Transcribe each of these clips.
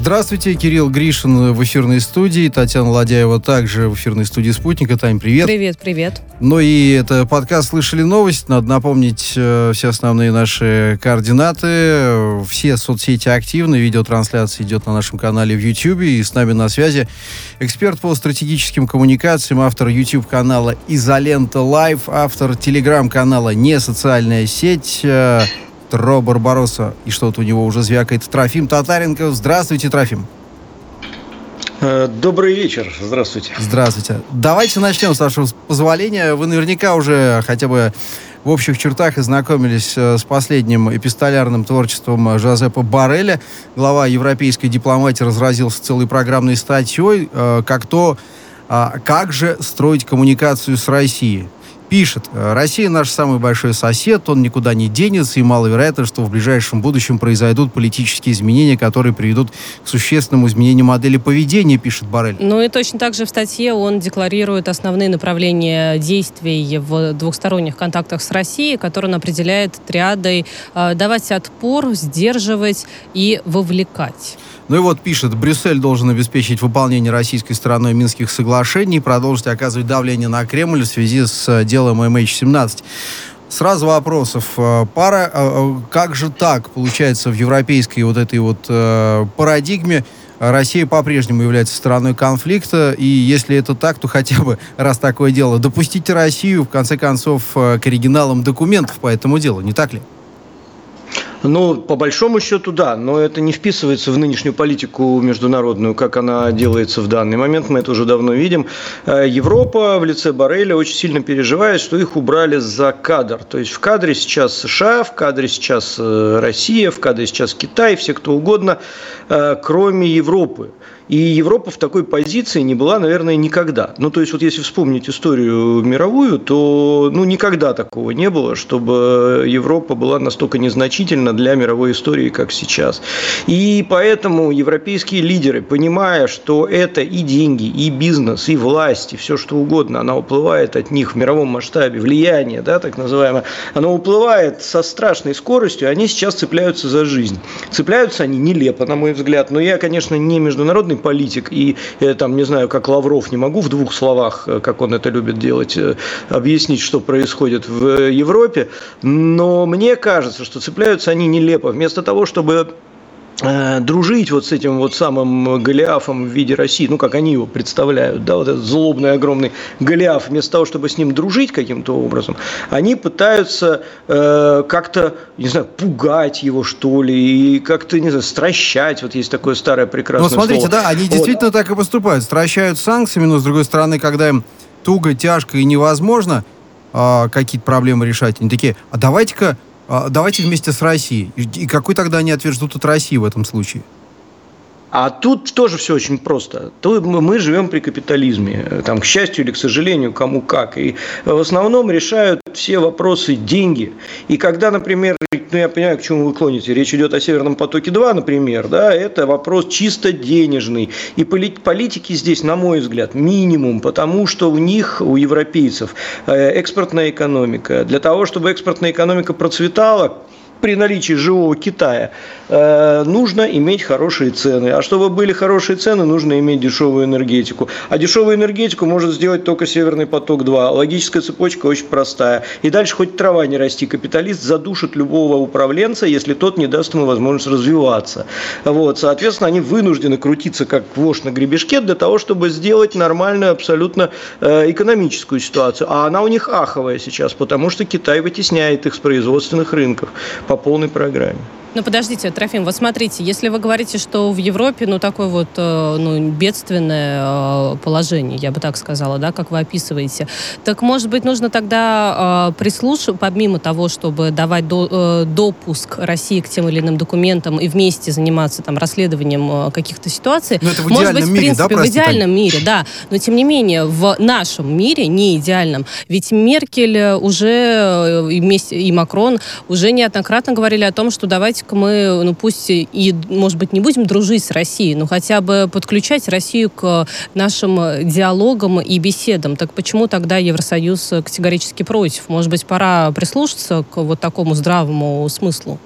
Здравствуйте, Кирилл Гришин в эфирной студии, Татьяна Ладяева также в эфирной студии «Спутника». Тань, привет. Привет, привет. Ну и это подкаст «Слышали новость». Надо напомнить э, все основные наши координаты. Все соцсети активны, видеотрансляция идет на нашем канале в YouTube. И с нами на связи эксперт по стратегическим коммуникациям, автор YouTube-канала «Изолента Лайв», автор телеграм-канала «Не социальная сеть», э, Тро Барбароса. И что-то у него уже звякает. Трофим Татаренко. Здравствуйте, Трофим. Э, добрый вечер. Здравствуйте. Здравствуйте. Давайте начнем, с вашего позволения. Вы наверняка уже хотя бы в общих чертах ознакомились э, с последним эпистолярным творчеством Жозепа Барреля. Глава европейской дипломатии разразился целой программной статьей, э, как то, а, как же строить коммуникацию с Россией пишет, «Э, Россия наш самый большой сосед, он никуда не денется, и маловероятно, что в ближайшем будущем произойдут политические изменения, которые приведут к существенному изменению модели поведения, пишет Барель. Ну и точно так же в статье он декларирует основные направления действий в двухсторонних контактах с Россией, которые он определяет триадой э, давать отпор, сдерживать и вовлекать. Ну и вот пишет, Брюссель должен обеспечить выполнение российской стороной Минских соглашений и продолжить оказывать давление на Кремль в связи с э, делом MH17. Сразу вопросов. Э, пара, э, как же так получается в европейской вот этой вот парадигме Россия по-прежнему является стороной конфликта, и если это так, то хотя бы, раз такое дело, допустите Россию, в конце концов, к оригиналам документов по этому делу, не так ли? Ну, по большому счету, да, но это не вписывается в нынешнюю политику международную, как она делается в данный момент, мы это уже давно видим. Э, Европа в лице Барреля очень сильно переживает, что их убрали за кадр. То есть в кадре сейчас США, в кадре сейчас э, Россия, в кадре сейчас Китай, все кто угодно, э, кроме Европы. И Европа в такой позиции не была, наверное, никогда. Ну, то есть, вот если вспомнить историю мировую, то ну, никогда такого не было, чтобы Европа была настолько незначительна для мировой истории, как сейчас. И поэтому европейские лидеры, понимая, что это и деньги, и бизнес, и власть, и все что угодно, она уплывает от них в мировом масштабе, влияние, да, так называемое, оно уплывает со страшной скоростью, они сейчас цепляются за жизнь. Цепляются они нелепо, на мой взгляд, но я, конечно, не международный политик, и я там, не знаю, как Лавров, не могу в двух словах, э, как он это любит делать, э, объяснить, что происходит в Европе, но мне кажется, что цепляются они нелепо. Вместо того, чтобы Э, дружить вот с этим вот самым Голиафом в виде России, ну, как они его представляют, да, вот этот злобный огромный Голиаф, вместо того, чтобы с ним дружить каким-то образом, они пытаются э, как-то, не знаю, пугать его, что ли, и как-то, не знаю, стращать, вот есть такое старое прекрасное Ну, смотрите, слово. да, они вот. действительно так и поступают, стращают санкциями, но, с другой стороны, когда им туго, тяжко и невозможно э, какие-то проблемы решать, они такие, а давайте-ка давайте вместе с Россией. И какой тогда они ответ от России в этом случае? А тут тоже все очень просто. Мы живем при капитализме. Там, к счастью или к сожалению, кому как. И в основном решают все вопросы деньги. И когда, например, ну я понимаю, к чему вы клоните, речь идет о Северном потоке-2, например, да, это вопрос чисто денежный. И политики здесь, на мой взгляд, минимум, потому что у них, у европейцев, э, экспортная экономика. Для того, чтобы экспортная экономика процветала, при наличии живого Китая, э, нужно иметь хорошие цены. А чтобы были хорошие цены, нужно иметь дешевую энергетику. А дешевую энергетику может сделать только Северный поток-2. Логическая цепочка очень простая. И дальше хоть трава не расти, капиталист задушит любого управленца, если тот не даст ему возможность развиваться. Вот, соответственно, они вынуждены крутиться как вошь на гребешке для того, чтобы сделать нормальную абсолютно э, экономическую ситуацию. А она у них аховая сейчас, потому что Китай вытесняет их с производственных рынков по полной программе. Ну, подождите, Трофим, вот смотрите, если вы говорите, что в Европе, ну, такое вот, э, ну, бедственное э, положение, я бы так сказала, да, как вы описываете, так, может быть, нужно тогда э, прислушиваться, помимо того, чтобы давать до, допуск России к тем или иным документам и вместе заниматься там расследованием каких-то ситуаций, Но ну, это в может быть, в мире, принципе, да, в идеальном мире, да, но тем не менее, в нашем мире, не идеальном, ведь Меркель уже и, и Макрон уже неоднократно говорили о том, что давайте давайте-ка мы, ну пусть и, может быть, не будем дружить с Россией, но хотя бы подключать Россию к нашим диалогам и беседам. Так почему тогда Евросоюз категорически против? Может быть, пора прислушаться к вот такому здравому смыслу?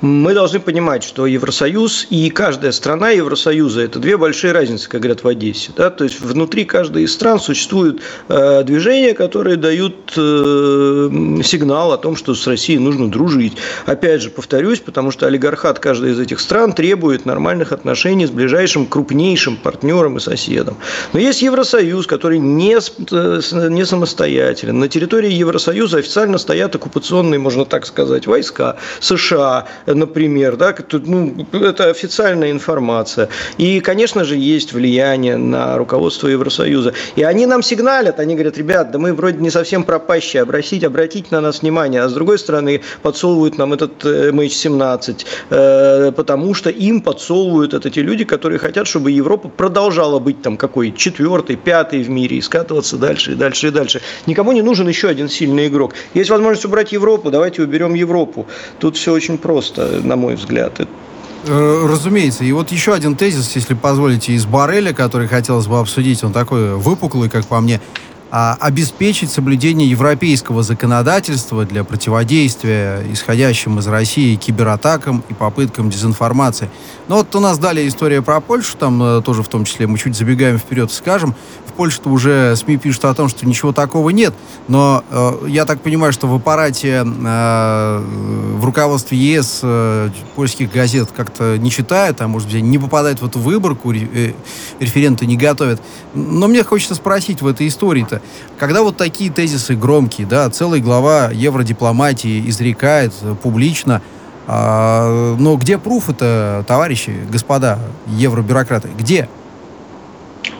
Мы должны понимать, что Евросоюз и каждая страна Евросоюза – это две большие разницы, как говорят в Одессе. Да? То есть внутри каждой из стран существуют э, движения, которые дают э, сигнал о том, что с Россией нужно дружить. Опять же, повторюсь, потому что олигархат каждой из этих стран требует нормальных отношений с ближайшим крупнейшим партнером и соседом. Но есть Евросоюз, который не, э, не самостоятелен. На территории Евросоюза официально стоят оккупационные, можно так сказать, войска США, например, да, ну, это официальная информация. И, конечно же, есть влияние на руководство Евросоюза. И они нам сигналят, они говорят, ребят, да мы вроде не совсем пропащие, обратите, обратите на нас внимание. А с другой стороны, подсовывают нам этот MH17, э, э, потому что им подсовывают это те люди, которые хотят, чтобы Европа продолжала быть там какой четвертый, пятый в мире и скатываться дальше и дальше и дальше. Никому не нужен еще один сильный игрок. Есть возможность убрать Европу, давайте уберем Европу. Тут все очень просто, на мой взгляд. Э, разумеется. И вот еще один тезис, если позволите, из Барреля, который хотелось бы обсудить. Он такой выпуклый, как по мне обеспечить соблюдение европейского законодательства для противодействия исходящим из России кибератакам и попыткам дезинформации. Но вот у нас далее история про Польшу, там э, тоже в том числе мы чуть забегаем вперед, скажем. В Польше-то уже СМИ пишут о том, что ничего такого нет, но э, я так понимаю, что в аппарате, э, в руководстве ЕС э, польских газет как-то не читают, а может быть не попадают в эту выборку, э, референты не готовят. Но мне хочется спросить в этой истории-то, когда вот такие тезисы громкие, да, целая глава евродипломатии изрекает публично, а, но где пруф это, товарищи, господа евробюрократы? Где?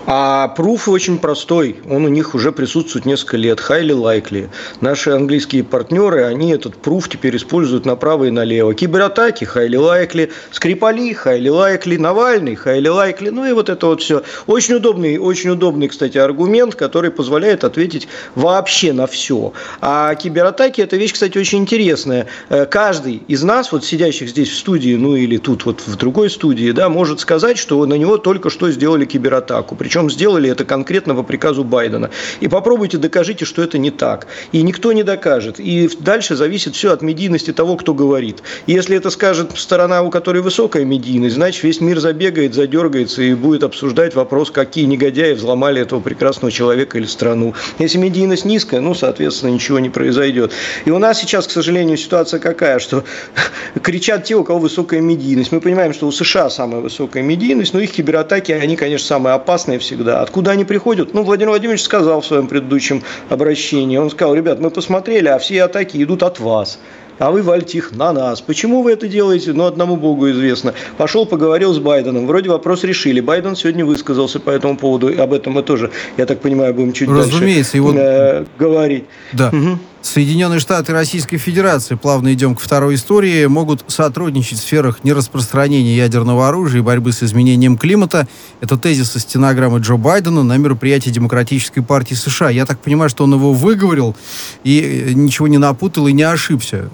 А пруф очень простой. Он у них уже присутствует несколько лет. Highly likely. Наши английские партнеры, они этот пруф теперь используют направо и налево. Кибератаки highly likely. Скрипали highly likely. Навальный highly likely. Ну и вот это вот все. Очень удобный, очень удобный, кстати, аргумент, который позволяет ответить вообще на все. А кибератаки – это вещь, кстати, очень интересная. Э, каждый из нас, вот сидящих здесь в студии, ну или тут вот в другой студии, да, может сказать, что на него только что сделали кибератаку. Причем причем сделали это конкретно по приказу Байдена. И попробуйте докажите, что это не так. И никто не докажет. И дальше зависит все от медийности того, кто говорит. Если это скажет сторона, у которой высокая медийность, значит весь мир забегает, задергается и будет обсуждать вопрос, какие негодяи взломали этого прекрасного человека или страну. Если медийность низкая, ну, соответственно, ничего не произойдет. И у нас сейчас, к сожалению, ситуация какая, что кричат те, у кого высокая медийность. Мы понимаем, что у США самая высокая медийность, но их кибератаки, они, конечно, самые опасные всегда. Откуда они приходят? Ну, Владимир Владимирович сказал в своем предыдущем обращении. Он сказал, ребят, мы посмотрели, а все атаки идут от вас а вы вальте их на нас. Почему вы это делаете? Ну, одному Богу известно. Пошел, поговорил с Байденом. Вроде вопрос решили. Байден сегодня высказался по этому поводу. Об этом мы тоже, я так понимаю, будем чуть Разумеется, дальше вот... э, говорить. Да. Угу. Соединенные Штаты и Российская Федерация, плавно идем к второй истории, могут сотрудничать в сферах нераспространения ядерного оружия и борьбы с изменением климата. Это тезис из стенограммы Джо Байдена на мероприятии Демократической партии США. Я так понимаю, что он его выговорил и э, ничего не напутал и не ошибся.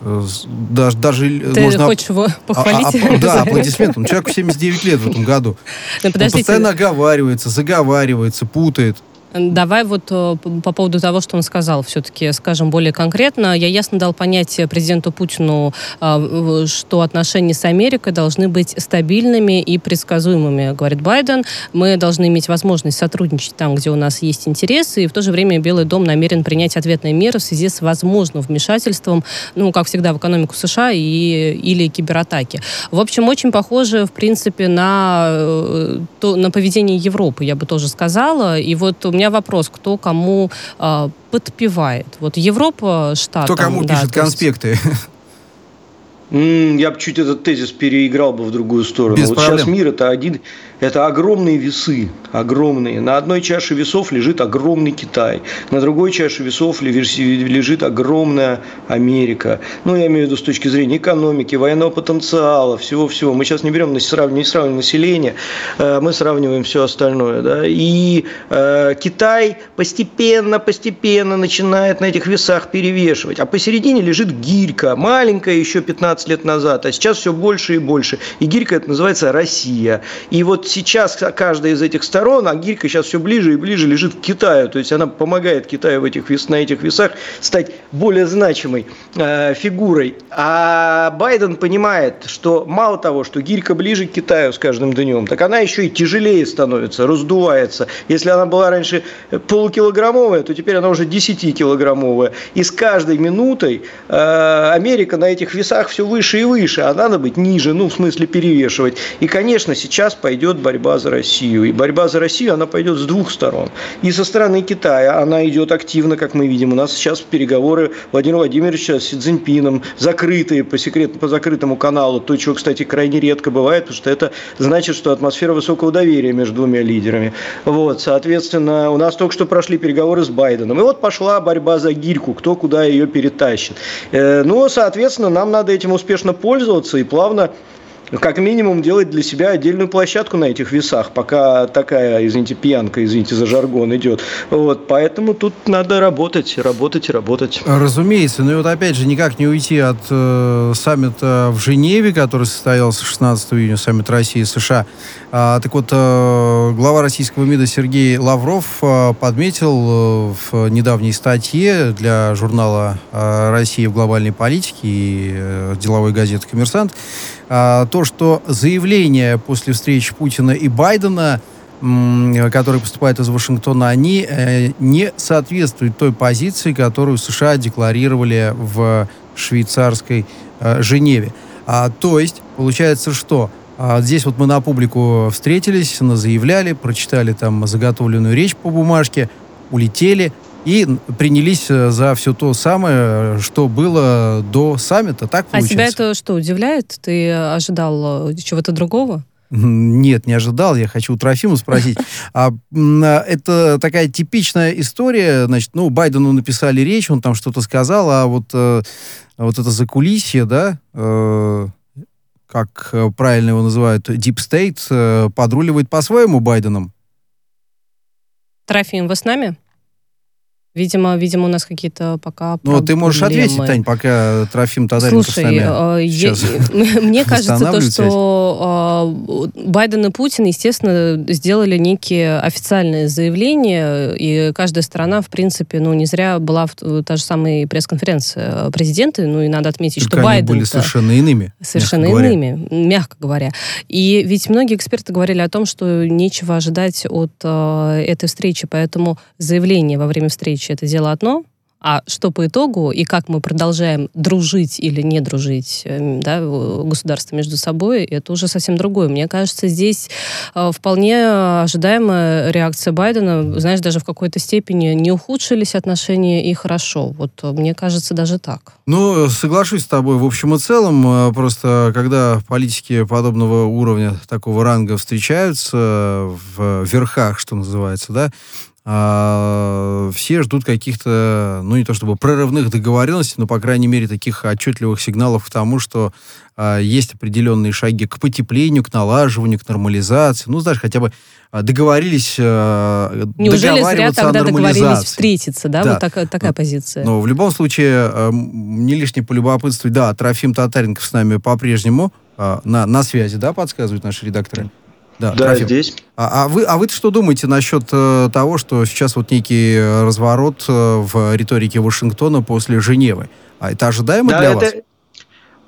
Даже, даже Ты можно... хочешь его похвалить? А, а, да, аплодисментом. Человеку 79 лет в этом году. Но он постоянно оговаривается, заговаривается, путает. Давай вот э, по поводу того, что он сказал, все-таки скажем более конкретно. Я ясно дал понять президенту Путину, э, что отношения с Америкой должны быть стабильными и предсказуемыми, говорит Байден. Мы должны иметь возможность сотрудничать там, где у нас есть интересы, и в то же время Белый дом намерен принять ответные меры в связи с возможным вмешательством, ну, как всегда, в экономику США и, или кибератаки. В общем, очень похоже, в принципе, на, э, то, на поведение Европы, я бы тоже сказала. И вот у меня меня вопрос, кто кому э, подпевает. Вот Европа, штат. Кто кому да, пишет конспекты. Я бы чуть этот тезис переиграл бы в другую сторону. Без вот проблем. сейчас мир это один, это огромные весы, огромные. На одной чаше весов лежит огромный Китай, на другой чаше весов лежит огромная Америка. Ну, я имею в виду с точки зрения экономики, военного потенциала, всего-всего. Мы сейчас не берем, не сравниваем, население, э, мы сравниваем все остальное. Да? И э, Китай постепенно, постепенно начинает на этих весах перевешивать. А посередине лежит гирька, маленькая, еще 15 15 лет назад, а сейчас все больше и больше. И гирька это называется Россия. И вот сейчас каждая из этих сторон, а гирька сейчас все ближе и ближе лежит к Китаю. То есть она помогает Китаю в этих, на этих весах стать более значимой э, фигурой. А Байден понимает, что мало того, что гирька ближе к Китаю с каждым днем, так она еще и тяжелее становится, раздувается. Если она была раньше полукилограммовая, то теперь она уже 10-килограммовая. И с каждой минутой э, Америка на этих весах все выше и выше, а надо быть ниже, ну, в смысле перевешивать. И, конечно, сейчас пойдет борьба за Россию. И борьба за Россию, она пойдет с двух сторон. И со стороны Китая она идет активно, как мы видим. У нас сейчас переговоры Владимира Владимировича с Си Цзиньпином, закрытые по, секрет, по закрытому каналу, то, чего, кстати, крайне редко бывает, потому что это значит, что атмосфера высокого доверия между двумя лидерами. Вот, соответственно, у нас только что прошли переговоры с Байденом. И вот пошла борьба за гирьку, кто куда ее перетащит. Э, ну, соответственно, нам надо этим успешно пользоваться и плавно как минимум делать для себя отдельную площадку на этих весах, пока такая, извините, пьянка, извините за жаргон идет. Вот, поэтому тут надо работать, работать и работать. Разумеется, и вот опять же никак не уйти от э, саммита в Женеве, который состоялся 16 июня, саммит России и США. А, так вот, э, глава российского МИДа Сергей Лавров э, подметил э, в недавней статье для журнала э, «Россия в глобальной политике» и э, деловой газеты «Коммерсант», то, что заявления после встречи Путина и Байдена которые поступают из Вашингтона, они э, не соответствуют той позиции, которую США декларировали в швейцарской э, Женеве. А, то есть, получается, что а, здесь вот мы на публику встретились, заявляли, прочитали там заготовленную речь по бумажке, улетели, и принялись э, за все то самое, что было до саммита. Так получается? А тебя это что, удивляет? Ты ожидал э, чего-то другого? Нет, не ожидал. Я хочу у Трофима спросить. А, а, это такая типичная история. Значит, ну, Байдену написали речь, он там что-то сказал, а вот, э, вот это закулисье, да, как правильно его называют, Deep State, подруливает по-своему Байденом. Трофим, вы с нами? Видимо, видимо, у нас какие-то пока Ну, ты можешь проблемы. ответить, Тань, пока Трофим Тодоренко Слушай, с нами я, мне кажется, то, что э, Байден и Путин, естественно, сделали некие официальные заявления, и каждая сторона, в принципе, ну, не зря была в та же самая пресс-конференция президента, ну, и надо отметить, Только что Байден... были совершенно иными. Совершенно мягко иными, говоря. мягко говоря. И ведь многие эксперты говорили о том, что нечего ожидать от э, этой встречи, поэтому заявление во время встречи отличие это дело одно, а что по итогу и как мы продолжаем дружить или не дружить эм, да, государства между собой, это уже совсем другое. Мне кажется, здесь э, вполне ожидаемая реакция Байдена, знаешь, даже в какой-то степени не ухудшились отношения и хорошо. Вот э, мне кажется, даже так. Ну, соглашусь с тобой в общем и целом. Э, просто когда политики подобного уровня, такого ранга встречаются в верхах, что называется, да, а, все ждут каких-то, ну не то чтобы прорывных договоренностей, но, по крайней мере, таких отчетливых сигналов к тому, что а, есть определенные шаги к потеплению, к налаживанию, к нормализации. Ну, знаешь, хотя бы а, договорились а, Неужели зря тогда договорились встретиться, да? да. Вот так, такая но, позиция. Но в любом случае, а, не лишне полюбопытствовать. Да, Трофим Татаренков с нами по-прежнему а, на, на связи, да, подсказывают наши редакторы? Да, да здесь. А, а вы, а вы что думаете насчет э, того, что сейчас вот некий э, разворот э, в риторике Вашингтона после Женевы? А это ожидаемо да, для это, вас?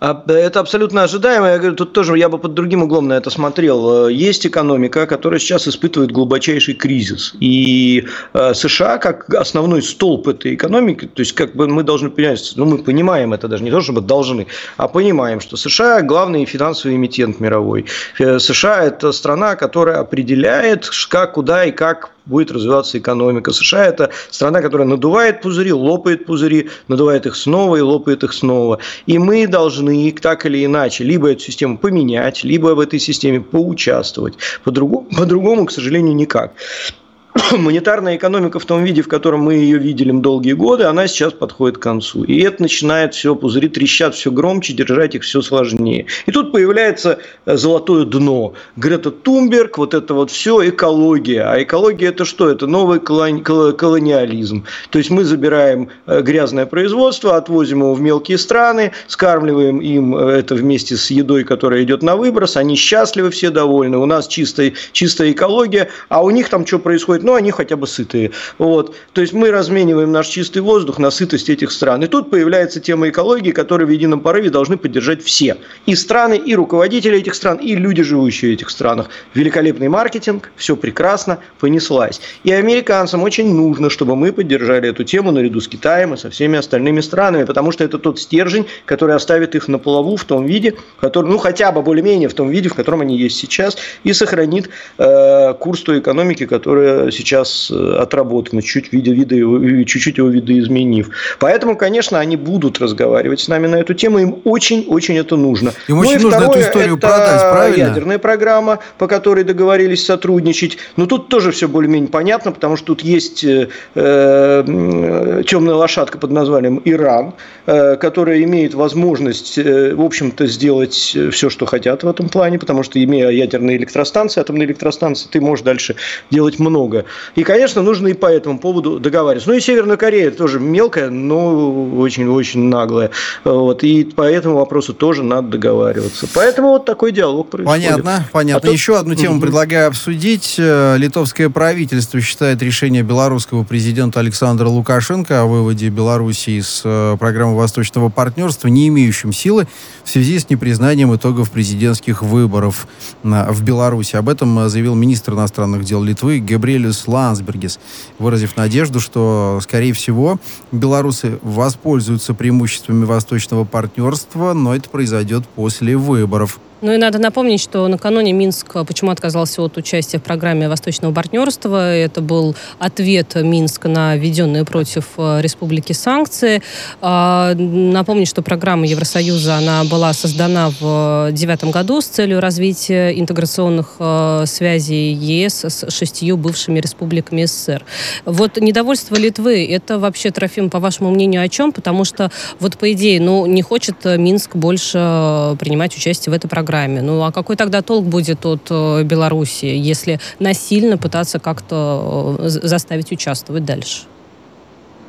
А, это абсолютно ожидаемо. Я говорю, тут тоже я бы под другим углом на это смотрел. Э, есть экономика, которая сейчас испытывает глубочайший кризис. И э, США, как основной столб этой экономики, то есть как бы мы должны понять, ну мы понимаем это даже не то, чтобы должны, а понимаем, что США главный финансовый эмитент мировой. Э, США это страна, которая определяет, как, куда и как будет развиваться экономика. США – это страна, которая надувает пузыри, лопает пузыри, надувает их снова и лопает их снова. И мы должны так или иначе либо эту систему поменять, либо в этой системе поучаствовать. По-другому, по-другому к сожалению, никак. монетарная экономика в том виде, в котором мы ее видели долгие годы, она сейчас подходит к концу. И это начинает все, пузыри трещат все громче, держать их все сложнее. И тут появляется э, золотое дно. Грета Тумберг, вот это вот все экология. А экология это что? Это новый колониализм. То есть мы забираем э, грязное производство, отвозим его в мелкие страны, скармливаем им э, это вместе с едой, которая идет на выброс, они счастливы, все довольны. У нас чистая, чистая экология, а у них там что происходит? Но они хотя бы сытые. Вот. То есть мы размениваем наш чистый воздух на сытость этих стран. И тут появляется тема экологии, которую в едином порыве должны поддержать все. И страны, и руководители этих стран, и люди, живущие в этих странах. Великолепный маркетинг, все прекрасно, понеслась. И американцам очень нужно, чтобы мы поддержали эту тему наряду с Китаем и со всеми остальными странами, потому что это тот стержень, который оставит их на плаву в том виде, который, ну хотя бы более-менее в том виде, в котором они есть сейчас, и сохранит э, курс той экономики, которая сейчас э, отработано, чуть-чуть, виде, виде, чуть-чуть его видоизменив. Поэтому, конечно, они будут разговаривать с нами на эту тему. Им очень-очень это нужно. Им ну очень нужно второе, эту историю это продать, правильно? ядерная программа, по которой договорились сотрудничать. Но тут тоже все более-менее понятно, потому что тут есть э, э, темная лошадка под названием Иран, э, которая имеет возможность, э, в общем-то, сделать все, что хотят в этом плане, потому что, имея ядерные электростанции, атомные электростанции, ты можешь дальше делать много. И, конечно, нужно и по этому поводу договариваться. Ну и Северная Корея тоже мелкая, но очень-очень наглая. Вот. И по этому вопросу тоже надо договариваться. Поэтому вот такой диалог происходит. Понятно, понятно. А Еще одну тему предлагаю обсудить. Э, литовское правительство считает решение белорусского президента Александра Лукашенко о выводе Беларуси из э, программы Восточного партнерства не имеющим силы в связи с непризнанием итогов президентских выборов в Беларуси. Об этом заявил министр иностранных дел Литвы Габриэль Юлиус Лансбергес, выразив надежду, что, скорее всего, белорусы воспользуются преимуществами восточного партнерства, но это произойдет после выборов. Ну и надо напомнить, что накануне Минск почему отказался от участия в программе Восточного партнерства. Это был ответ Минска на введенные против э, республики санкции. А, напомню, что программа Евросоюза она была создана в девятом году с целью развития интеграционных э, связей ЕС с шестью бывшими республиками СССР. Вот недовольство Литвы, это вообще, Трофим, по вашему мнению, о чем? Потому что, вот по идее, ну, не хочет Минск больше э, принимать участие в этой программе программе. Ну а какой тогда толк будет от э, Беларуси, если насильно пытаться как-то э, заставить участвовать дальше?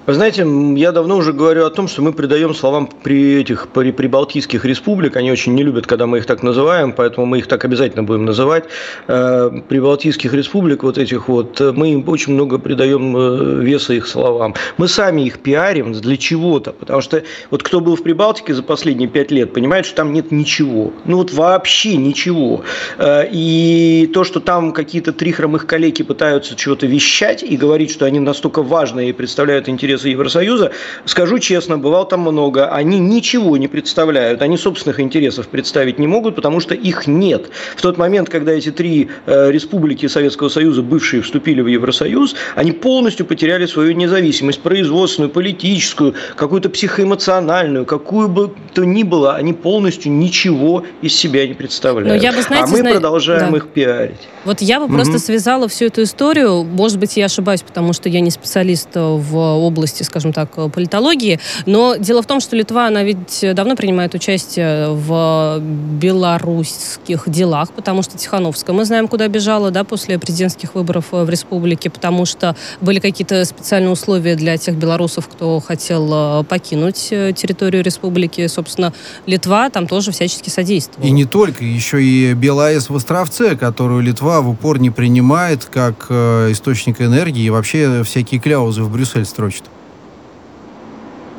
Вы знаете, я давно уже говорю о том, что мы придаем словам при этих при прибалтийских республик, они очень не любят, когда мы их так называем, поэтому мы их так обязательно будем называть, э, прибалтийских республик вот этих вот, мы им очень много придаем э, веса их словам. Мы сами их пиарим для чего-то, потому что вот кто был в Прибалтике за последние пять лет, понимает, что там нет ничего, ну вот вообще ничего. Э, и то, что там какие-то три хромых коллеги пытаются чего-то вещать и говорить, что они настолько важные и представляют интерес интересы Евросоюза, скажу честно, бывал там много, они ничего не представляют, они собственных интересов представить не могут, потому что их нет. В тот момент, когда эти три э, республики Советского Союза, бывшие, вступили в Евросоюз, они полностью потеряли свою независимость, производственную, политическую, какую-то психоэмоциональную, какую бы то ни было, они полностью ничего из себя не представляют. Но я бы, знаете, а мы зна... продолжаем да. их пиарить. Вот я бы угу. просто связала всю эту историю, может быть, я ошибаюсь, потому что я не специалист в области области, скажем так, политологии. Но дело в том, что Литва, она ведь давно принимает участие в белорусских делах, потому что Тихановская, мы знаем, куда бежала, да, после президентских выборов в республике, потому что были какие-то специальные условия для тех белорусов, кто хотел э, покинуть э, территорию республики. Собственно, Литва там тоже всячески содействовала. И не только, еще и БелАЭС в Островце, которую Литва в упор не принимает как э, источник энергии, и вообще всякие кляузы в Брюссель строчит.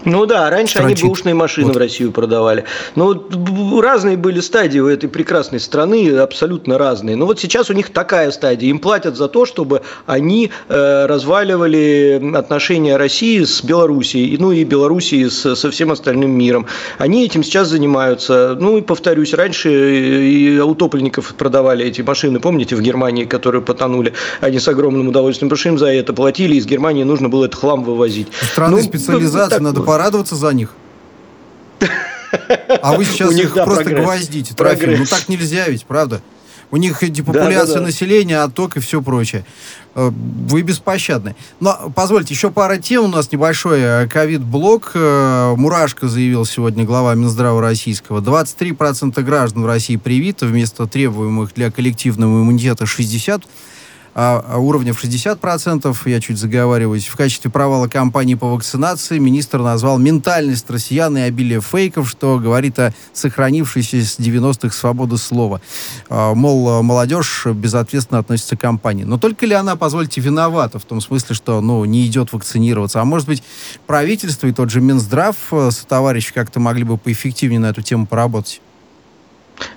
Ну да, раньше Строчит. они бэушные машины вот. в Россию продавали. Но вот разные были стадии у этой прекрасной страны, абсолютно разные. Но вот сейчас у них такая стадия. Им платят за то, чтобы они э, разваливали отношения России с Белоруссией, ну и Белоруссии с, со всем остальным миром. Они этим сейчас занимаются. Ну и повторюсь, раньше и утопленников продавали эти машины, помните, в Германии, которые потонули. Они с огромным удовольствием, потому что им за это платили, из Германии нужно было этот хлам вывозить. Страны ну, специализации, надо порадоваться за них. А вы сейчас их просто гвоздите, Трофим. Ну так нельзя ведь, правда? У них депопуляция да, да, да. населения, отток и все прочее. Э, вы беспощадны. Но позвольте, еще пара тем. У нас небольшой э, ковид-блок. Э, Мурашко заявил сегодня глава Минздрава российского. 23% граждан в России привиты вместо требуемых для коллективного иммунитета 60% а, уровня в 60%, я чуть заговариваюсь, в качестве провала кампании по вакцинации министр назвал ментальность россиян и обилие фейков, что говорит о сохранившейся с 90-х свободы слова. А, мол, молодежь безответственно относится к кампании. Но только ли она, позвольте, виновата в том смысле, что ну, не идет вакцинироваться? А может быть, правительство и тот же Минздрав, э, товарищи, как-то могли бы поэффективнее на эту тему поработать?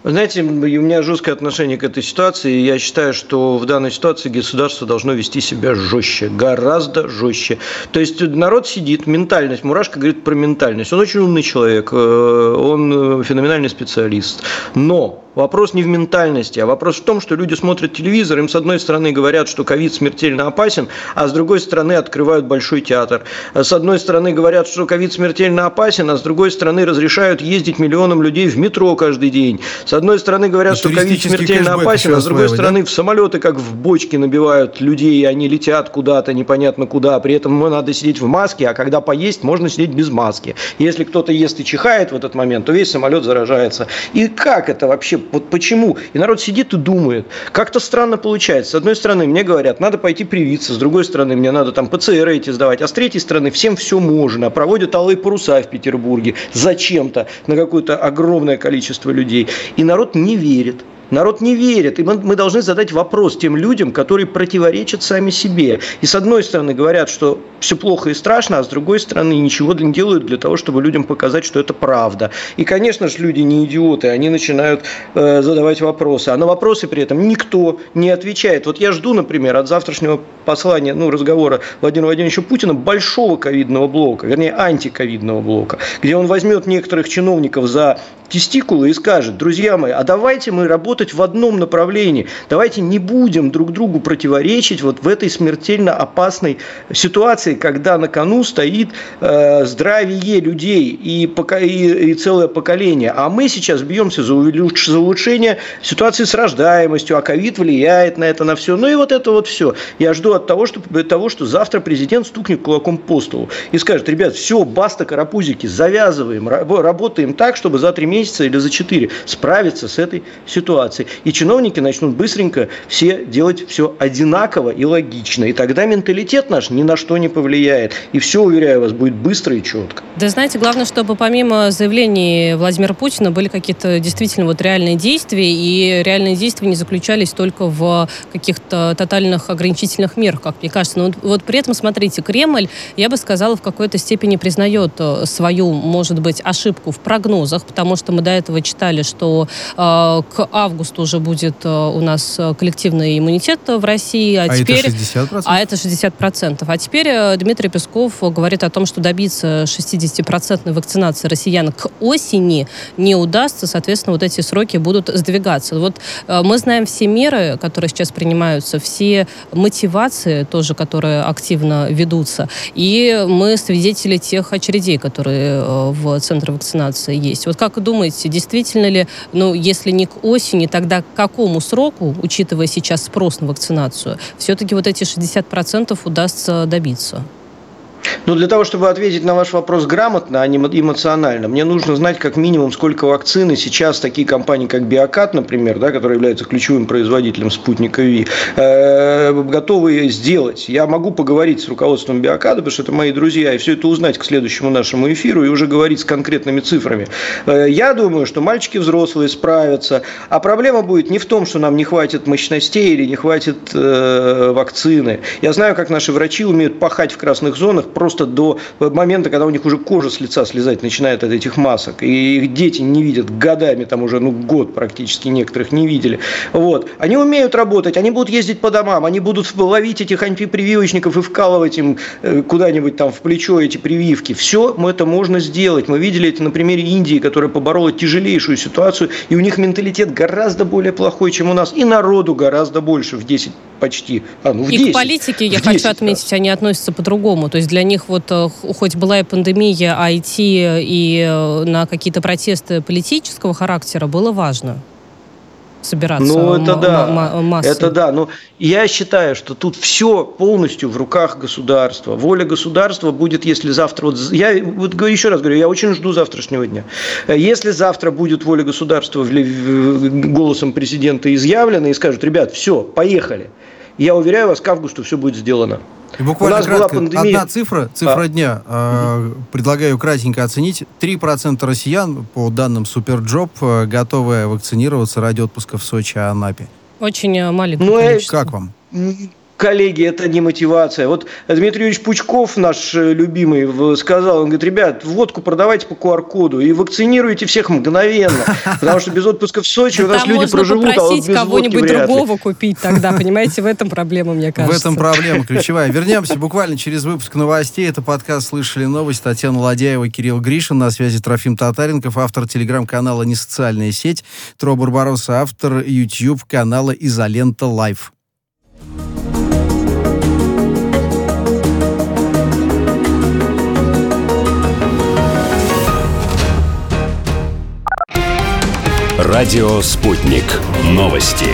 Вы знаете, у меня жесткое отношение к этой ситуации. Я считаю, что в данной ситуации государство должно вести себя жестче, гораздо жестче. То есть народ сидит, ментальность, Мурашка говорит про ментальность. Он очень умный человек, э, он э, феноменальный специалист. Но Вопрос не в ментальности, а вопрос в том, что люди смотрят телевизор, им с одной стороны говорят, что ковид смертельно опасен, а с другой стороны открывают большой театр. С одной стороны говорят, что ковид смертельно опасен, а с другой стороны разрешают ездить миллионам людей в метро каждый день. С одной стороны говорят, что ковид смертельно опасен, а с другой стороны да? в самолеты как в бочке набивают людей, и они летят куда-то непонятно куда, при этом надо сидеть в маске, а когда поесть, можно сидеть без маски. Если кто-то ест и чихает в этот момент, то весь самолет заражается. И как это вообще вот почему? И народ сидит и думает. Как-то странно получается. С одной стороны, мне говорят, надо пойти привиться. С другой стороны, мне надо там ПЦР эти сдавать. А с третьей стороны, всем все можно. Проводят алые паруса в Петербурге. Зачем-то на какое-то огромное количество людей. И народ не верит. Народ не верит. И мы, должны задать вопрос тем людям, которые противоречат сами себе. И с одной стороны говорят, что все плохо и страшно, а с другой стороны ничего не делают для того, чтобы людям показать, что это правда. И, конечно же, люди не идиоты, они начинают э, задавать вопросы. А на вопросы при этом никто не отвечает. Вот я жду, например, от завтрашнего послания, ну, разговора Владимира Владимировича Путина большого ковидного блока, вернее, антиковидного блока, где он возьмет некоторых чиновников за тестикулы и скажет, друзья мои, а давайте мы работать в одном направлении, давайте не будем друг другу противоречить вот в этой смертельно опасной ситуации, когда на кону стоит э, здравие людей и, пока, и, и целое поколение. А мы сейчас бьемся за, за улучшение ситуации с рождаемостью, а ковид влияет на это, на все. Ну и вот это вот все. Я жду от того, что, того, что завтра президент стукнет кулаком по столу и скажет, ребят, все, баста, карапузики, завязываем, работаем так, чтобы за три месяца месяца или за 4 справиться с этой ситуацией. И чиновники начнут быстренько все делать все одинаково и логично. И тогда менталитет наш ни на что не повлияет. И все, уверяю вас, будет быстро и четко. Да знаете, главное, чтобы помимо заявлений Владимира Путина были какие-то действительно вот реальные действия. И реальные действия не заключались только в каких-то тотальных ограничительных мерах, как мне кажется. Но вот, вот при этом, смотрите, Кремль, я бы сказала, в какой-то степени признает э, свою, может быть, ошибку в прогнозах, потому что мы до этого читали, что э, к августу уже будет э, у нас э, коллективный иммунитет в России. А, а теперь, это 60%? А это 60%. А теперь э, Дмитрий Песков говорит о том, что добиться 60% вакцинации россиян к осени не удастся. Соответственно, вот эти сроки будут сдвигаться. Вот э, мы знаем все меры, которые сейчас принимаются, все мотивации тоже, которые активно ведутся. И мы свидетели тех очередей, которые э, в центре вакцинации есть. Вот как думаете, думаете, действительно ли, ну, если не к осени, тогда к какому сроку, учитывая сейчас спрос на вакцинацию, все-таки вот эти 60% удастся добиться? Ну, для того, чтобы ответить на ваш вопрос грамотно, а не эмоционально, мне нужно знать как минимум, сколько вакцины сейчас такие компании, как Биокат, например, да, которые являются ключевым производителем спутника ВИ, э, готовы сделать. Я могу поговорить с руководством Биоката, потому что это мои друзья, и все это узнать к следующему нашему эфиру и уже говорить с конкретными цифрами. Э, я думаю, что мальчики взрослые справятся, а проблема будет не в том, что нам не хватит мощностей или не хватит э, вакцины. Я знаю, как наши врачи умеют пахать в красных зонах, просто до момента, когда у них уже кожа с лица слезать начинает от этих масок. И их дети не видят годами, там уже ну, год практически некоторых не видели. Вот. Они умеют работать, они будут ездить по домам, они будут ловить этих антипрививочников и вкалывать им э, куда-нибудь там в плечо эти прививки. Все это можно сделать. Мы видели это на примере Индии, которая поборола тяжелейшую ситуацию, и у них менталитет гораздо более плохой, чем у нас, и народу гораздо больше в 10 почти. А, ну в и 10. к политике, я хочу отметить, они относятся по-другому. То есть для них вот э, хоть была и пандемия, а идти и э, на какие-то протесты политического характера было важно. собираться ну, это да. массой. Это да. Но я считаю, что тут все полностью в руках государства. Воля государства будет, если завтра... Вот я вот еще раз говорю, я очень жду завтрашнего дня. Если завтра будет воля государства голосом президента изъявлена и скажут, ребят, все, поехали. Я уверяю вас, к августу все будет сделано. И буквально У нас кратко, была пандемия. одна цифра, цифра а. дня. Э, предлагаю кратенько оценить. 3% россиян, по данным SuperJob, э, готовы вакцинироваться ради отпуска в Сочи и Анапе. Очень э, маленькое ну, количество. Как вам? Коллеги, это не мотивация. Вот Дмитрий Юрьевич Пучков, наш э, любимый, сказал, он говорит, ребят, водку продавайте по QR-коду и вакцинируйте всех мгновенно, потому что без отпуска в Сочи у нас люди проживут, а вот без кого-нибудь другого купить тогда, понимаете, в этом проблема, мне кажется. В этом проблема ключевая. Вернемся буквально через выпуск новостей. Это подкаст «Слышали новость». Татьяна Ладяева, Кирилл Гришин. На связи Трофим Татаренков, автор телеграм-канала «Несоциальная сеть». Тро Барбароса, автор YouTube-канала «Изолента Live». Радио «Спутник». Новости.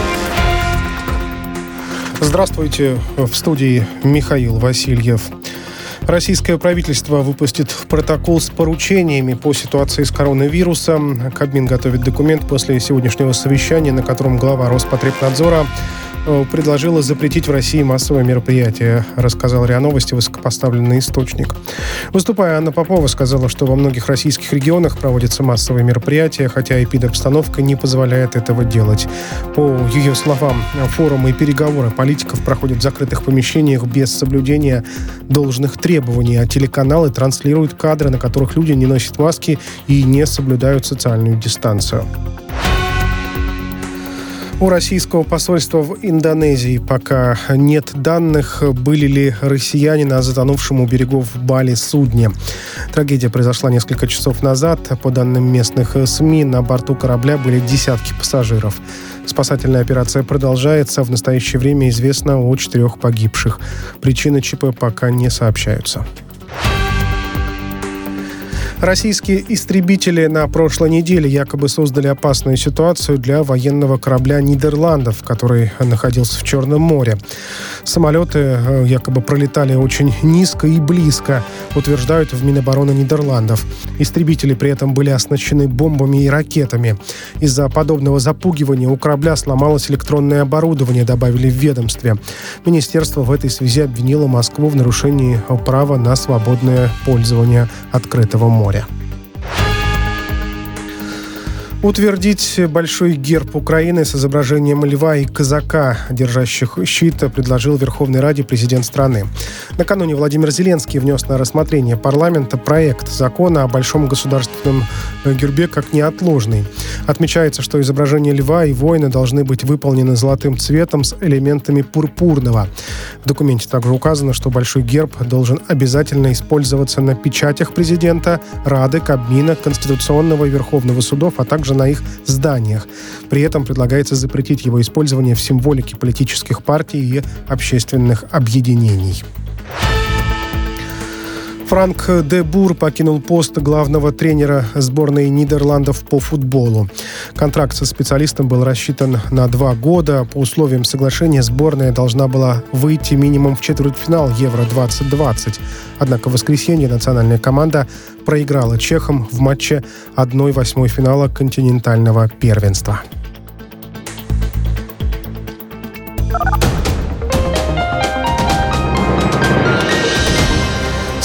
Здравствуйте. В студии Михаил Васильев. Российское правительство выпустит протокол с поручениями по ситуации с коронавирусом. Кабмин готовит документ после сегодняшнего совещания, на котором глава Роспотребнадзора Э, предложила запретить в России массовые мероприятия, рассказал РИА Новости высокопоставленный источник. Выступая, Анна Попова сказала, что во многих российских регионах проводятся массовые мероприятия, хотя эпидобстановка не позволяет этого делать. По ее словам, форумы и переговоры политиков проходят в закрытых помещениях без соблюдения должных требований, а телеканалы транслируют кадры, на которых люди не носят маски и не соблюдают социальную дистанцию. У российского посольства в Индонезии пока нет данных, были ли россияне на затонувшем у берегов Бали судне. Трагедия произошла несколько часов назад. По данным местных СМИ, на борту корабля были десятки пассажиров. Спасательная операция продолжается. В настоящее время известно о четырех погибших. Причины ЧП пока не сообщаются. Российские истребители на прошлой неделе якобы создали опасную ситуацию для военного корабля Нидерландов, который находился в Черном море. Самолеты э, якобы пролетали очень низко и близко, утверждают в Минобороны Нидерландов. Истребители при этом были оснащены бомбами и ракетами. Из-за подобного запугивания у корабля сломалось электронное оборудование, добавили в ведомстве. Министерство в этой связи обвинило Москву в нарушении права на свободное пользование открытого моря моря. Утвердить большой герб Украины с изображением льва и казака, держащих щит, предложил Верховной Раде президент страны. Накануне Владимир Зеленский внес на рассмотрение парламента проект закона о большом государственном гербе как неотложный. Отмечается, что изображение льва и воина должны быть выполнены золотым цветом с элементами пурпурного. В документе также указано, что большой герб должен обязательно использоваться на печатях президента, Рады, Кабмина, Конституционного и Верховного судов, а также на их зданиях. При этом предлагается запретить его использование в символике политических партий и общественных объединений. Франк де Бур покинул пост главного тренера сборной Нидерландов по футболу. Контракт со специалистом был рассчитан на два года. По условиям соглашения сборная должна была выйти минимум в четвертьфинал Евро-2020. Однако в воскресенье национальная команда проиграла чехам в матче 1-8 финала континентального первенства.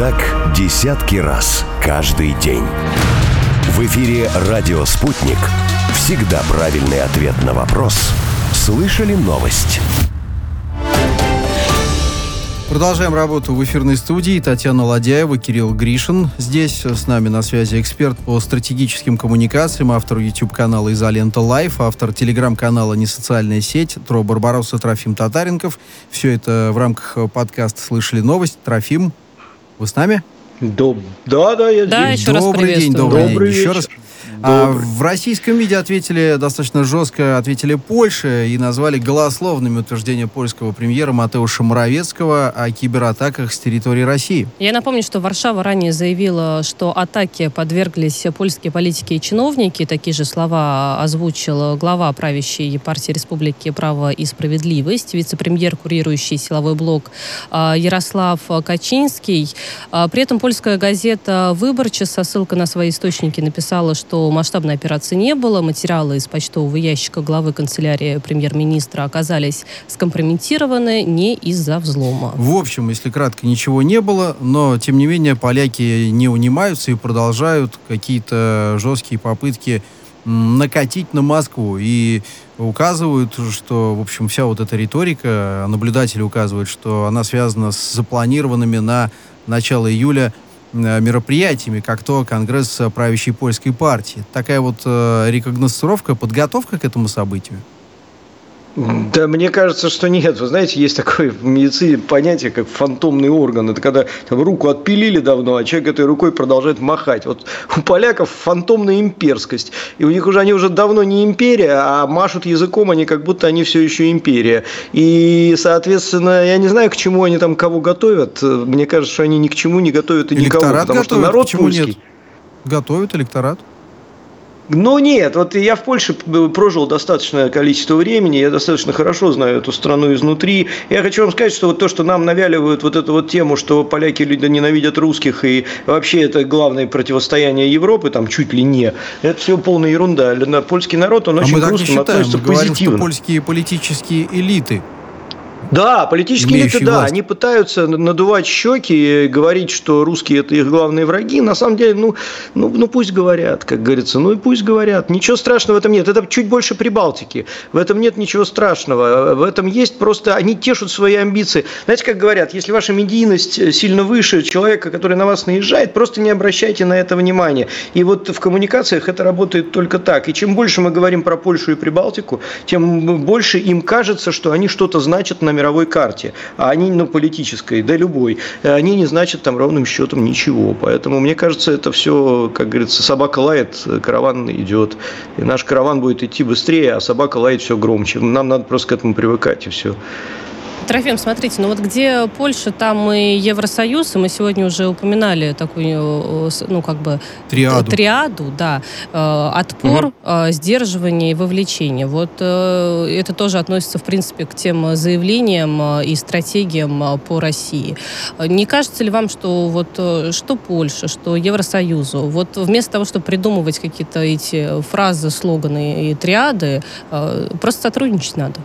Так десятки раз каждый день. В эфире «Радио Спутник». Всегда правильный ответ на вопрос. Слышали новость? Продолжаем работу в эфирной студии. Татьяна Ладяева, Кирилл Гришин. Здесь с нами на связи эксперт по стратегическим коммуникациям, автор YouTube-канала «Изолента Live», автор телеграм-канала «Несоциальная сеть», Тро Барбарос и Трофим Татаренков. Все это в рамках подкаста «Слышали новость». Трофим, вы с нами? Доб... Да, да, я Да, здесь. еще раз добрый день, приветствую. добрый, Добрый день. Еще вечер. раз. А, в российском виде ответили достаточно жестко, ответили Польша и назвали голословными утверждения польского премьера Матеуша Моровецкого о кибератаках с территории России. Я напомню, что Варшава ранее заявила, что атаке подверглись польские политики и чиновники. Такие же слова озвучил глава правящей партии Республики «Право и справедливость», вице-премьер, курирующий силовой блок а, Ярослав Качинский. А, При этом польская газета «Выборча» со ссылкой на свои источники написала, что масштабной операции не было. Материалы из почтового ящика главы канцелярии премьер-министра оказались скомпрометированы не из-за взлома. В общем, если кратко, ничего не было, но, тем не менее, поляки не унимаются и продолжают какие-то жесткие попытки накатить на Москву и указывают, что, в общем, вся вот эта риторика, наблюдатели указывают, что она связана с запланированными на начало июля мероприятиями, как то Конгресс э, правящей польской партии. Такая вот э, рекогносцировка, подготовка к этому событию. Да, мне кажется, что нет. Вы знаете, есть такое в медицине понятие, как фантомный орган. Это когда там, руку отпилили давно, а человек этой рукой продолжает махать. Вот у поляков фантомная имперскость. И у них уже они уже давно не империя, а машут языком они, как будто они все еще империя. И, соответственно, я не знаю, к чему они там кого готовят. Мне кажется, что они ни к чему не готовят и никого. Электорат Потому что готовят, народ почему польский. нет? Готовят электорат. Ну нет, вот я в Польше прожил достаточное количество времени, я достаточно хорошо знаю эту страну изнутри. Я хочу вам сказать, что вот то, что нам навяливают вот эту вот тему, что поляки люди ненавидят русских и вообще это главное противостояние Европы, там чуть ли не, это все полная ерунда. Польский народ, он а очень к русским относится Мы говорим, что позитивно. польские политические элиты Да, политические элиты, да, власть. они пытаются надувать щеки, говорить, что русские это их главные враги. На самом деле, ну, ну, ну пусть говорят, как говорится, ну и пусть говорят. Ничего страшного в этом нет. Это чуть больше Прибалтики. В этом нет ничего страшного. В этом есть просто, они тешут свои амбиции. Знаете, как говорят, если ваша медийность сильно выше человека, который на вас наезжает, просто не обращайте на это внимания. И вот в коммуникациях это работает только так. И чем больше мы говорим про Польшу и Прибалтику, тем больше им кажется, что они что-то значат на мировой карте, а они на политической, да любой, они не значат там ровным счетом ничего. Поэтому, мне кажется, это все, как говорится, собака лает, караван идет. И наш караван будет идти быстрее, а собака лает все громче. Нам надо просто к этому привыкать, и все. Трофим, смотрите, ну вот где Польша, там и Евросоюз, и мы сегодня уже упоминали такую, э, ну как бы Триаду. триаду, да, э, отпор, э, сдерживание и вовлечение. Вот это тоже относится, в принципе, к тем заявлениям и стратегиям по России. Не кажется ли вам, что вот что Польша, что Евросоюзу, вот вместо того, чтобы придумывать какие-то эти фразы, слоганы и триады, просто сотрудничать надо?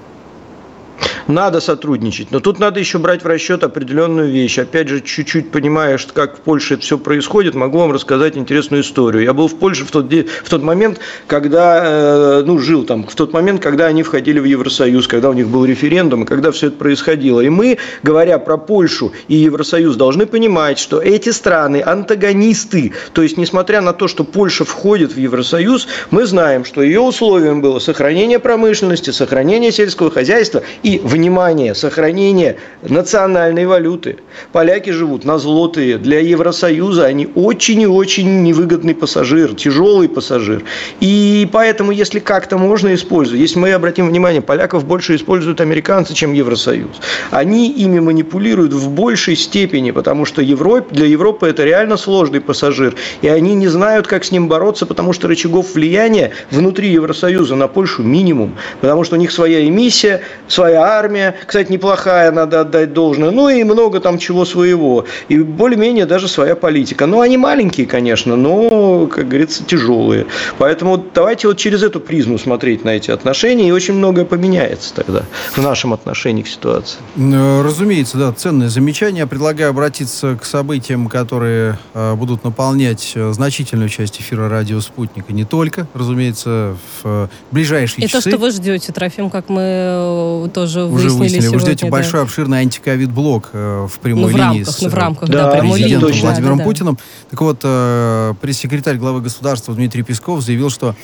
Надо сотрудничать, но тут надо еще брать в расчет определенную вещь. Опять же, чуть-чуть понимаешь, как в Польше это все происходит, могу вам рассказать интересную историю. Я был в Польше в тот, де- в тот момент, когда, э, ну, жил там, в тот момент, когда они входили в Евросоюз, когда у них был референдум, и когда все это происходило. И мы, говоря про Польшу и Евросоюз, должны понимать, что эти страны антагонисты. То есть, несмотря на то, что Польша входит в Евросоюз, мы знаем, что ее условием было сохранение промышленности, сохранение сельского хозяйства и, внимание, сохранение национальной валюты. Поляки живут на злотые. Для Евросоюза они очень и очень невыгодный пассажир, тяжелый пассажир. И поэтому, если как-то можно использовать, если мы обратим внимание, поляков больше используют американцы, чем Евросоюз. Они ими манипулируют в большей степени, потому что Европе, для Европы это реально сложный пассажир. И они не знают, как с ним бороться, потому что рычагов влияния внутри Евросоюза на Польшу минимум. Потому что у них своя эмиссия, своя армия, кстати, неплохая, надо отдать должное, ну и много там чего своего. И более-менее даже своя политика. Ну, они маленькие, конечно, но, как говорится, тяжелые. Поэтому давайте вот через эту призму смотреть на эти отношения, и очень многое поменяется тогда в нашем отношении к ситуации. Э, Разумеется, да, ценное замечание. Предлагаю обратиться к событиям, которые э, будут наполнять э, значительную часть эфира радио «Спутник», и не только, разумеется, в ближайшие И то, часы. что вы ждете, Трофим, как мы тоже уже выяснили. Вы ждете да. большой обширный антиковид-блок э, в Ну, прямой в линии рамках, с ну, в э, рамках, да, да, прямой линии. Владимиром да, да. Путиным. Так вот, э, пресс-секретарь главы государства Дмитрий Песков заявил, что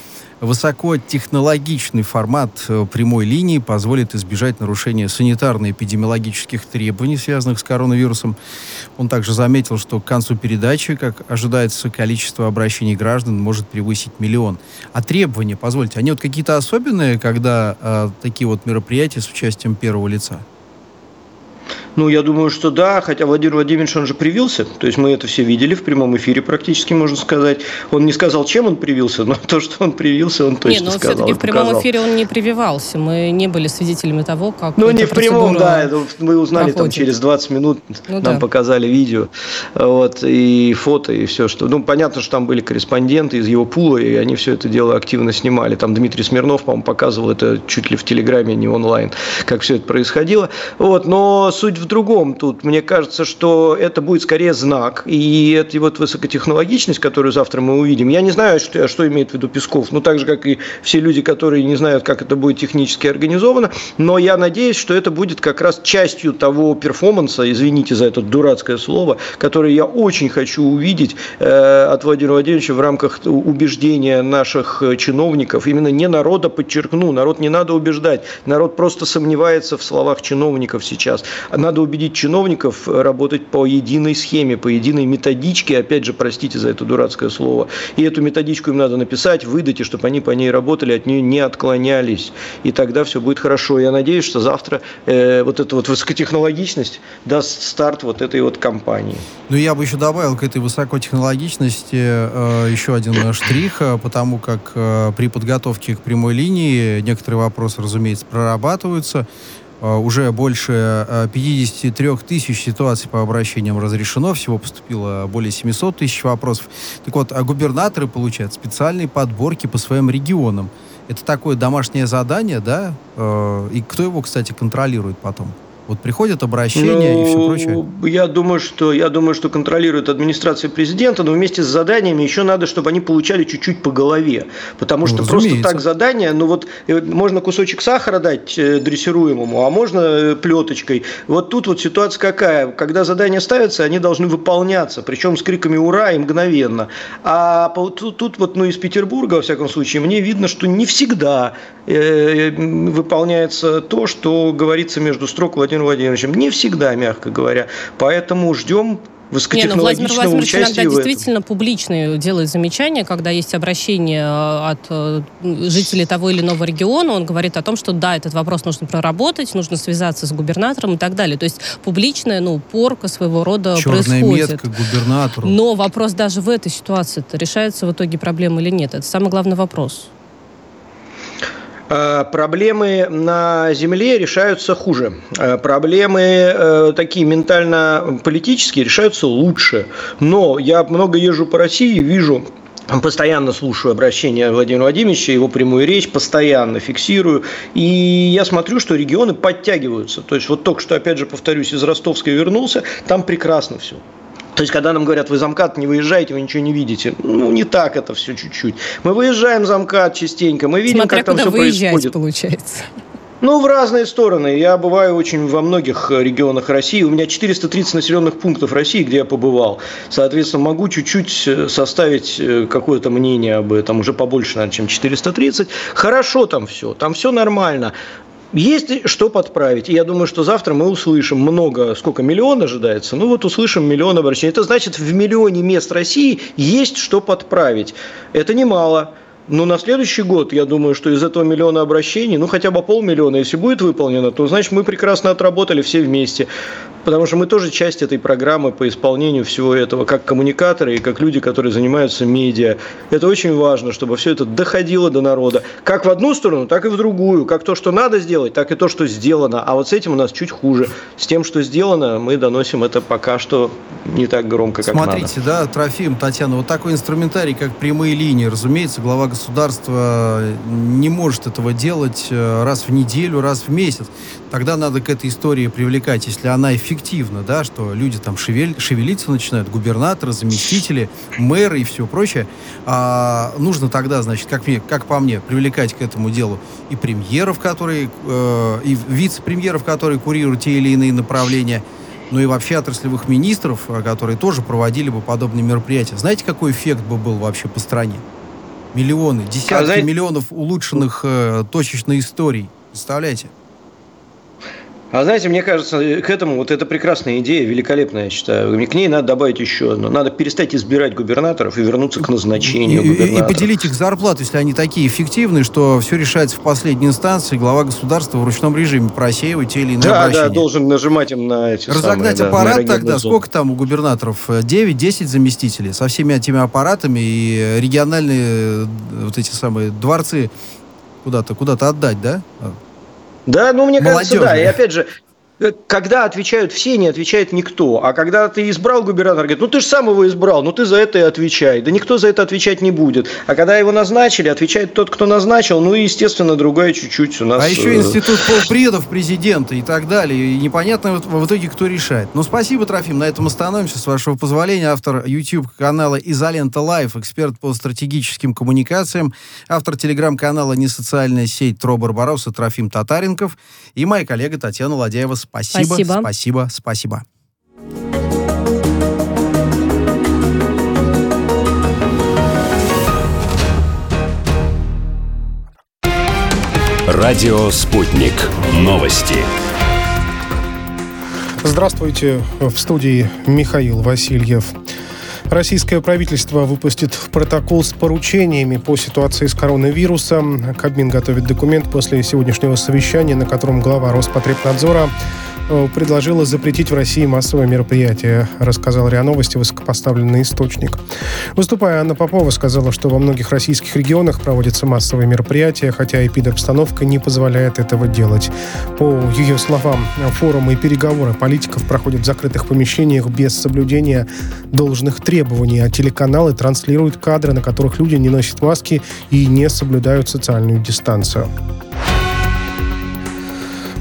высокотехнологичный формат э, прямой линии позволит избежать нарушения санитарно-эпидемиологических требований, связанных с коронавирусом. Он также заметил, что к концу передачи, как ожидается, количество обращений граждан может превысить миллион. А требования, позвольте, они вот какие-то особенные, когда э, такие вот мероприятия с участием первого лица? Ну, я думаю, что да, хотя Владимир Владимирович, он же привился, то есть мы это все видели в прямом эфире практически, можно сказать. Он не сказал, чем он привился, но то, что он привился, он точно не, но сказал. все-таки в прямом показал. эфире он не прививался. Мы не были свидетелями того, как Ну, не в прямом, да, мы узнали там проходит. через 20 минут, Ну нам да. показали видео, вот, и фото, и все, что... Ну, понятно, что там были корреспонденты из его пула, и они все это дело активно снимали. Там Дмитрий Смирнов, по-моему, показывал это чуть ли в Телеграме, не онлайн, как все это происходило. Вот, но суть в другом тут. Мне кажется, что это будет скорее знак, и это вот высокотехнологичность, которую завтра мы увидим. Я не знаю, что, что имеет в виду Песков, ну, так же, как и все люди, которые не знают, как это будет технически организовано, но я надеюсь, что это будет как раз частью того перформанса, извините за это дурацкое слово, который я очень хочу увидеть э, от Владимира Владимировича в рамках убеждения наших э, чиновников, именно не народа, подчеркну, народ не надо убеждать, народ просто сомневается в словах чиновников сейчас, надо убедить чиновников работать по единой схеме, по единой методичке, опять же, простите за это дурацкое слово, и эту методичку им надо написать, выдать, и чтобы они по ней работали, от нее не отклонялись, и тогда все будет хорошо. Я надеюсь, что завтра э, вот эта вот высокотехнологичность даст старт вот этой вот кампании. Ну, я бы еще добавил к этой высокотехнологичности э, еще один э, штрих, э, потому как э, при подготовке к прямой линии некоторые вопросы, разумеется, прорабатываются. Э, уже больше э, 53 тысяч ситуаций по обращениям разрешено, всего поступило более 700 тысяч вопросов. Так вот, а губернаторы получают специальные подборки по своим регионам. Это такое домашнее задание, да? Э, И кто его, кстати, контролирует потом? Вот приходят обращения и все Ну, прочее. Я думаю, что я думаю, что контролирует администрация президента, но вместе с заданиями еще надо, чтобы они получали чуть-чуть по голове, потому Ну, что просто разумеется. так задание, ну вот э, можно кусочек сахара дать э, дрессируемому, а можно э, плеточкой. Вот тут вот ситуация какая, когда задания ставятся, они должны выполняться, причем с криками ура и мгновенно. А тут, тут вот ну из Петербурга во всяком случае мне видно, что не всегда э, выполняется то, что говорится между строк Владимиром Владимировичем. Не всегда, мягко говоря. Поэтому ждем Не, ну Владимир Владимирович иногда действительно публично делает замечания, когда есть обращение э, от э, жителей того или иного региона, он говорит о том, что да, этот вопрос нужно проработать, нужно связаться с губернатором и так далее. То есть публичная, ну, порка своего рода Черная происходит. метка губернатору. Но вопрос даже в этой ситуации, решается в итоге проблема или нет? Это самый главный вопрос. Э, Проблемы на Земле решаются хуже. Э, Проблемы э, такие ментально-политические решаются лучше. Но я много езжу по России, вижу Постоянно слушаю обращения Владимира Владимировича, его прямую речь, постоянно фиксирую. И я смотрю, что регионы подтягиваются. То есть, вот только что, опять же, повторюсь, из Ростовской вернулся, там прекрасно все. То есть, когда нам говорят, вы замкат не выезжаете, вы ничего не видите. Ну, не так это все чуть-чуть. Мы выезжаем замкат частенько, мы видим, Смотря как там все происходит. получается. Ну, в разные стороны. Я бываю очень во многих э, регионах России. У меня 430 населенных пунктов России, где я побывал. Соответственно, могу чуть-чуть э, составить э, какое-то мнение об этом. Уже побольше, наверное, чем 430. Хорошо там все. Там все нормально. Есть что подправить. Я думаю, что завтра мы услышим много, сколько, миллион ожидается? Ну вот услышим миллион обращений. Это значит, в миллионе мест России есть что подправить. Это немало. Но на следующий год, я думаю, что из этого миллиона обращений, ну хотя бы полмиллиона, если будет выполнено, то значит мы прекрасно отработали все вместе. Потому что мы тоже часть этой программы по исполнению всего этого, как коммуникаторы и как люди, которые занимаются медиа. Это очень важно, чтобы все это доходило до народа. Как в одну сторону, так и в другую. Как то, что надо сделать, так и то, что сделано. А вот с этим у нас чуть хуже. С тем, что сделано, мы доносим это пока что не так громко, как надо. Смотрите, да, Трофим, Татьяна, вот такой инструментарий, как прямые линии, разумеется, глава государства не может этого делать э, раз в неделю, раз в месяц. Тогда надо к этой истории привлекать, если она эффективна, да, что люди там шевель, шевелиться начинают, губернаторы, заместители, мэры и все прочее. А нужно тогда, значит, как, мне, как по мне, привлекать к этому делу и премьеров, которые, э, и вице-премьеров, которые курируют те или иные направления – ну и вообще отраслевых министров, э, которые тоже проводили бы подобные мероприятия. Знаете, какой эффект бы был вообще по стране? Миллионы, десятки а знаете... миллионов улучшенных э, точечных историй. Представляете? А знаете, мне кажется, к этому вот это прекрасная идея, великолепная, я считаю. К ней надо добавить еще одно. Надо перестать избирать губернаторов и вернуться к назначению и, губернаторов. И поделить их зарплату, если они такие эффективные, что все решается в последней инстанции, глава государства в ручном режиме просеивает те или иные да, обращения. Да, должен нажимать им на эти Разогнать самые, аппарат да, тогда, сколько там у губернаторов? 9-10 заместителей со всеми этими аппаратами и региональные э, вот эти самые дворцы куда-то куда отдать, да? Да, ну мне кажется, да. И опять же, когда отвечают все, не отвечает никто. А когда ты избрал губернатора, говорит, ну ты же сам его избрал, ну ты за это и отвечай. Да никто за это отвечать не будет. А когда его назначили, отвечает тот, кто назначил, ну и, естественно, другая чуть-чуть у нас... А еще э, институт полпредов президента и так далее. И непонятно в итоге, кто решает. Ну, спасибо, Трофим. На этом остановимся. С вашего позволения, автор YouTube-канала «Изолента Live», эксперт по стратегическим коммуникациям, автор телеграм-канала «Несоциальная сеть» Тро Барбарос Трофим Татаренков и моя коллега Татьяна Ладяева Спасибо, спасибо, спасибо. спасибо. Радио «Спутник». Новости. Здравствуйте. В студии Михаил Васильев. Российское правительство выпустит протокол с поручениями по ситуации с коронавирусом. Кабмин готовит документ после сегодняшнего совещания, на котором глава Роспотребнадзора предложила запретить в России массовое мероприятие, рассказал РИА Новости высокопоставленный источник. Выступая, Анна Попова сказала, что во многих российских регионах проводятся массовые мероприятия, хотя эпидобстановка не позволяет этого делать. По ее словам, форумы и переговоры политиков проходят в закрытых помещениях без соблюдения должных требований, а телеканалы транслируют кадры, на которых люди не носят маски и не соблюдают социальную дистанцию.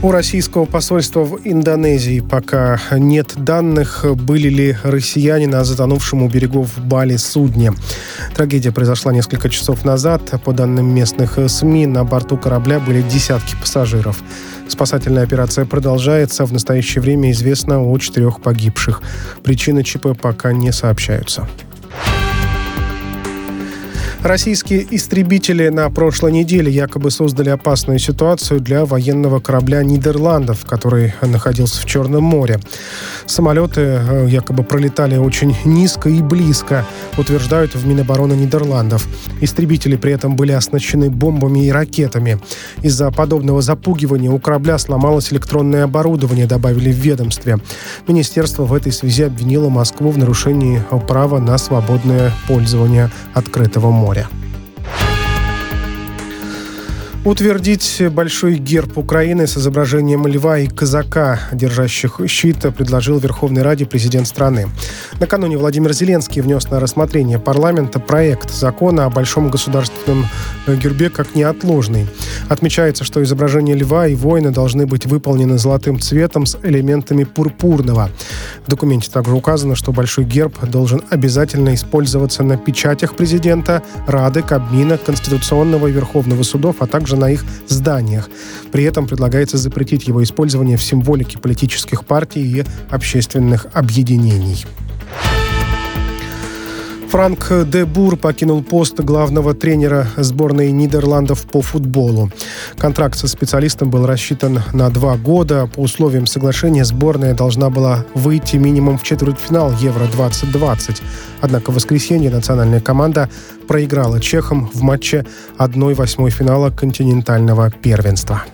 У российского посольства в Индонезии пока нет данных, были ли россияне на затонувшем у берегов Бали судне. Трагедия произошла несколько часов назад. По данным местных СМИ, на борту корабля были десятки пассажиров. Спасательная операция продолжается. В настоящее время известно о четырех погибших. Причины ЧП пока не сообщаются. Российские истребители на прошлой неделе якобы создали опасную ситуацию для военного корабля Нидерландов, который находился в Черном море. Самолеты э, якобы пролетали очень низко и близко, утверждают в Минобороны Нидерландов. Истребители при этом были оснащены бомбами и ракетами. Из-за подобного запугивания у корабля сломалось электронное оборудование, добавили в ведомстве. Министерство в этой связи обвинило Москву в нарушении права на свободное пользование открытого моря моря. Утвердить большой герб Украины с изображением льва и казака, держащих щит, предложил Верховной Раде президент страны. Накануне Владимир Зеленский внес на рассмотрение парламента проект закона о большом государственном гербе как неотложный. Отмечается, что изображение льва и воина должны быть выполнены золотым цветом с элементами пурпурного. В документе также указано, что большой герб должен обязательно использоваться на печатях президента, Рады, Кабмина, Конституционного и Верховного судов, а также также на их зданиях. При этом предлагается запретить его использование в символике политических партий и общественных объединений. Франк де Бур покинул пост главного тренера сборной Нидерландов по футболу. Контракт со специалистом был рассчитан на два года. По условиям соглашения сборная должна была выйти минимум в четвертьфинал Евро-2020. Однако в воскресенье национальная команда проиграла чехам в матче 1-8 финала континентального первенства.